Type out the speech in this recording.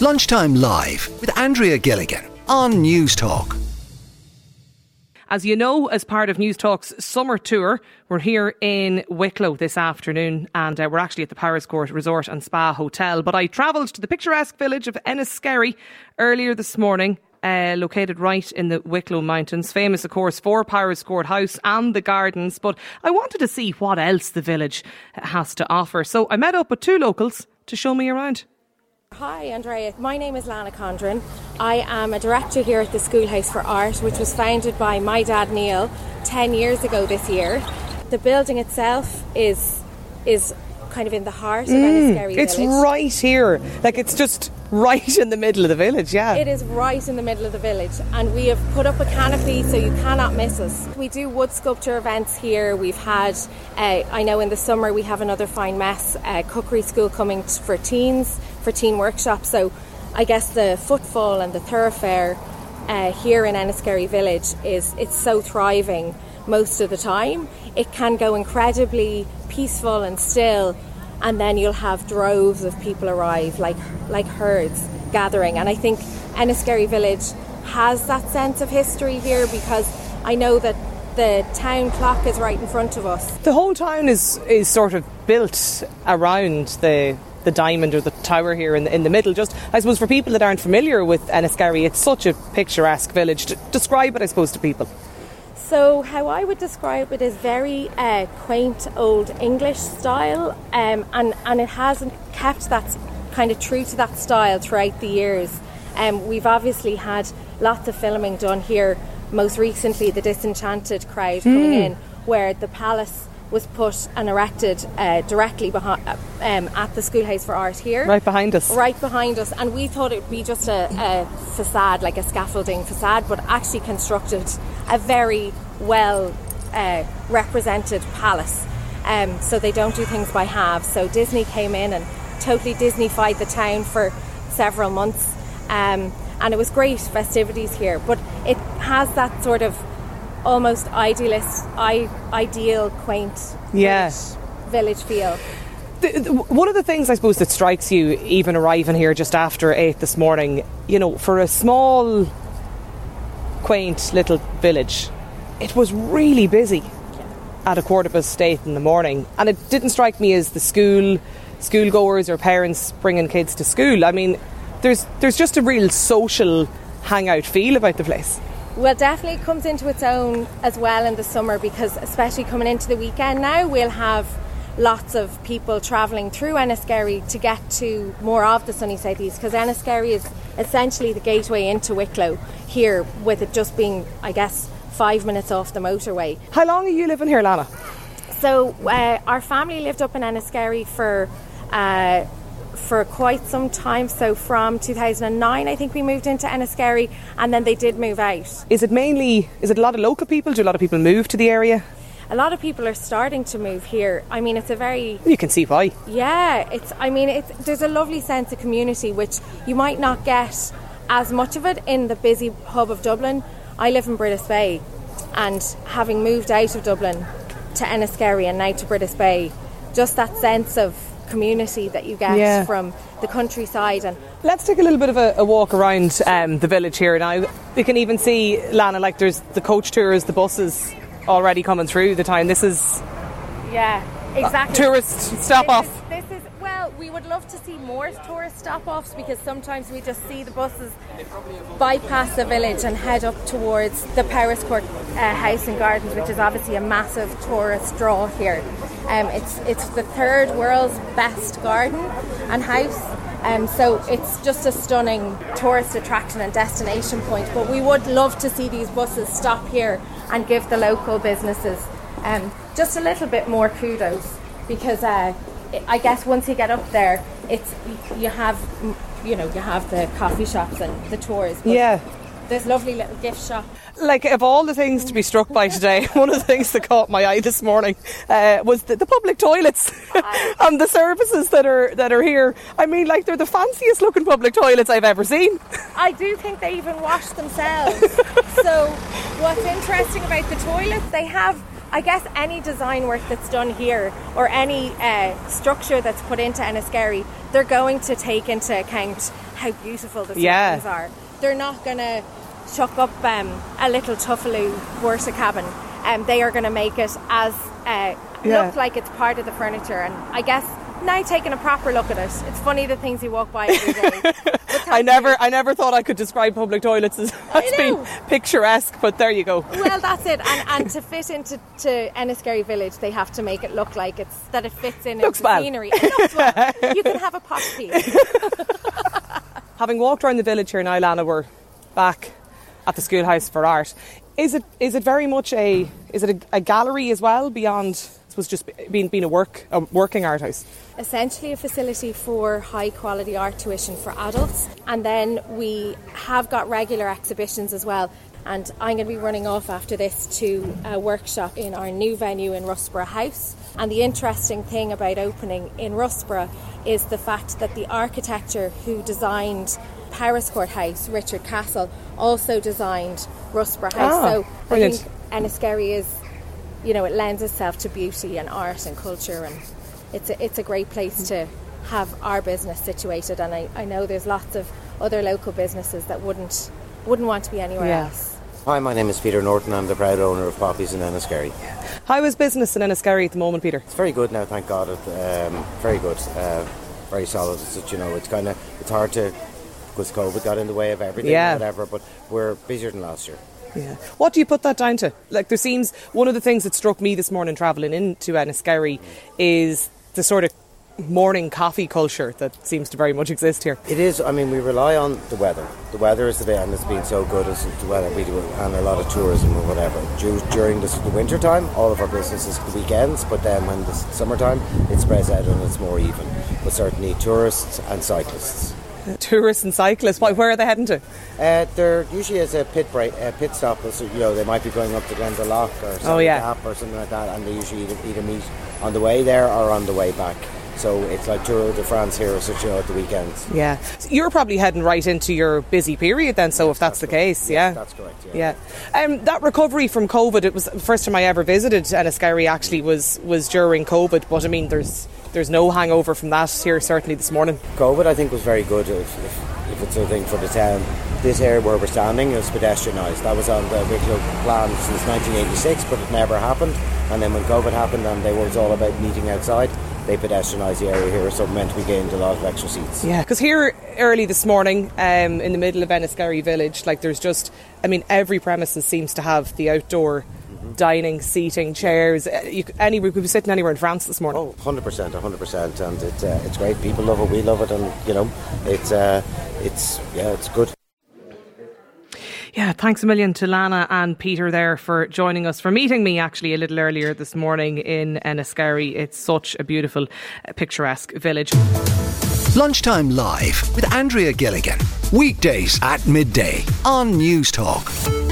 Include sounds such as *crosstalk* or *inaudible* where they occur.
Lunchtime Live with Andrea Gilligan on Newstalk. As you know, as part of Newstalk's summer tour, we're here in Wicklow this afternoon and uh, we're actually at the Powerscourt Resort and Spa Hotel. But I travelled to the picturesque village of Enniskerry earlier this morning. Uh, located right in the Wicklow Mountains, famous, of course, for Powerscourt House and the gardens. But I wanted to see what else the village has to offer. So I met up with two locals to show me around. Hi, Andrea. My name is Lana Condron. I am a director here at the Schoolhouse for Art, which was founded by my dad Neil 10 years ago this year. The building itself is is kind of in the heart of Enniskerry mm, It's village. right here. Like it's just *laughs* right in the middle of the village, yeah. It is right in the middle of the village, and we have put up a canopy so you cannot miss us. We do wood sculpture events here. We've had, uh, I know in the summer we have another fine mess uh, cookery school coming for teens for teen workshops. So I guess the footfall and the thoroughfare uh, here in Enniskerry Village is it's so thriving most of the time. It can go incredibly peaceful and still, and then you'll have droves of people arrive, like like herds gathering. And I think Enniskerry Village has that sense of history here because I know that the town clock is right in front of us. The whole town is is sort of built around the the diamond or the tower here in the, in the middle. Just I suppose for people that aren't familiar with Enniskerry, it's such a picturesque village. Describe it, I suppose, to people. So, how I would describe it is very uh, quaint old English style, um, and and it hasn't kept that kind of true to that style throughout the years. Um, we've obviously had lots of filming done here. Most recently, the Disenchanted crowd coming in, where the palace was put and erected uh, directly behind um, at the Schoolhouse for Art here Right behind us. right behind us, and we thought it would be just a, a facade, like a scaffolding facade, but actually constructed a very well uh, represented palace. Um, so they don't do things by halves. So Disney came in and totally Disneyfied the town for several months, um, and it was great festivities here. But it has that sort of almost idealist, I, ideal, quaint Yeah. village, village feel. The, the, one of the things I suppose that strikes you, even arriving here just after eight this morning, you know, for a small, quaint little village, it was really busy at a quarter past eight in the morning, and it didn't strike me as the school, schoolgoers or parents bringing kids to school. I mean, there's there's just a real social hangout feel about the place. Well, definitely comes into its own as well in the summer because, especially coming into the weekend now, we'll have lots of people travelling through Enniskerry to get to more of the sunny southeast because Enniskerry is essentially the gateway into Wicklow here, with it just being, I guess, five minutes off the motorway. How long are you living here, Lana? So uh, our family lived up in Enniskerry for uh, for quite some time. So from 2009, I think we moved into Enniskerry, and then they did move out. Is it mainly? Is it a lot of local people? Do a lot of people move to the area? A lot of people are starting to move here. I mean, it's a very You can see why. yeah. It's I mean, it's there's a lovely sense of community which you might not get as much of it in the busy hub of Dublin. I live in Brittas Bay, and having moved out of Dublin to Enniskerry and now to Brittas Bay, just that sense of community that you get Yeah. from the countryside and Let's take a little bit of a, a walk around um, the village here now. You can even see, Lana, like there's the coach tours, the buses already coming through the town. This is yeah, exactly. tourist stop This off. is- This is well. We would love to see more tourist stop-offs because sometimes we just see the buses bypass the village and head up towards the Powerscourt uh, House and Gardens, which is obviously a massive tourist draw here. Um, it's it's the third world's best garden and house. Um, so it's just a stunning tourist attraction and destination point. But we would love to see these buses stop here and give the local businesses um, just a little bit more kudos because uh, I guess once you get up there, it's you have you know you have the coffee shops and the tours. Yeah. There's lovely little gift shop. Like, of all the things to be struck by today, *laughs* one of the things that caught my eye this morning uh, was the, the public toilets *laughs* and the services that are that are here. I mean, like they're the fanciest looking public toilets I've ever seen. *laughs* I do think they even wash themselves. so what's interesting about the toilets, they have I guess any design work that's done here or any uh, structure that's put into Enniskerry, they're going to take into account how beautiful the surroundings Yeah. are. They're not going to chuck up um, a little Tuffaloo Warsa cabin. Um, they are going to make it as uh, Yeah. look like it's part of the furniture. And I guess now taking a proper look at it, it's funny the things you walk by every day. *laughs* I never, I never thought I could describe public toilets as, as being know. picturesque, but there you go. Well, that's it, and, and *laughs* to fit into to Enniskerry Village, they have to make it look like it's that it fits in Looks into scenery. It looks well. You can have a *laughs* piece. Having walked around the village here in Islana, we're back at the Schoolhouse for Art. Is it is it very much a is it a, a gallery as well beyond suppose just being being a work a working art house? Essentially, a facility for high quality art tuition for adults, and then we have got regular exhibitions as well. And I'm going to be running off after this to a workshop in our new venue in Russborough House. And the interesting thing about opening in Russborough is the fact that the architecture who designed Powerscourt House, Richard Castle, also designed Russborough House. Ah, so I brilliant. think Enniskerry is, you know, it lends itself to beauty and art and culture, and it's a, it's a great place to have our business situated. And I, I know there's lots of other local businesses that wouldn't wouldn't want to be anywhere Yeah. else. Hi, my name is Peter Norton. I'm the proud owner of Poppies in Enniskerry. How is business in Enniskerry at the moment, Peter? It's very good now, thank God. It, um, very good, uh, very solid. It's, you know, it's kind of it's hard to because COVID got in the way of everything, Yeah. whatever. But we're busier than last year. Yeah. What do you put that down to? Like, there seems one of the things that struck me this morning travelling into Enniskerry is the sort of morning coffee culture that seems to very much exist here. It is. I mean, we rely on the weather. The weather is the bit, and it's been so good as the weather. We do, and a lot of tourism or whatever. During the, the winter time, all of our business is the weekends. But then when the summertime, it spreads out and it's more even. But certainly tourists and cyclists. *laughs* Tourists and cyclists, why, where are they heading to? Uh, there usually is a pit break, a pit stop. So, you know, they might be going up to Glendalough or something Oh, yeah. Or something like that, and they usually either, either meet on the way there or on the way back. So it's like Tour de France here, so you know, at the weekends. Yeah. So you're probably heading right into your busy period then, so if that's, the case, yeah. That's correct. Yeah. Yeah. Um, that recovery from COVID, it was the first time I ever visited Enniskerry actually was, was during COVID, but I mean, there's there's no hangover from that here certainly this morning. COVID, I think, was very good if, if, if it's a thing for the town. This area where we're standing is pedestrianised. That was on the original plan since 1986, but it never happened. And then when COVID happened and they was all about meeting outside, they pedestrianised the area here, so it meant we gained a lot of extra seats. Yeah, because here early this morning, um, in the middle of Enniskerry village, like there's just, I mean, every premises seems to have the outdoor dining, seating, chairs. Uh, You, any, we could be sitting anywhere in France this morning. Oh, 100%, 100%, and it, uh, it's great. People love it, we love it, and you know, it's uh, it's yeah, it's good. Yeah, thanks a million to Lana and Peter there for joining us, for meeting me actually a little earlier this morning in Enniskerry. It's such a beautiful, uh, picturesque village. Lunchtime Live with Andrea Gilligan. Weekdays at midday on Newstalk.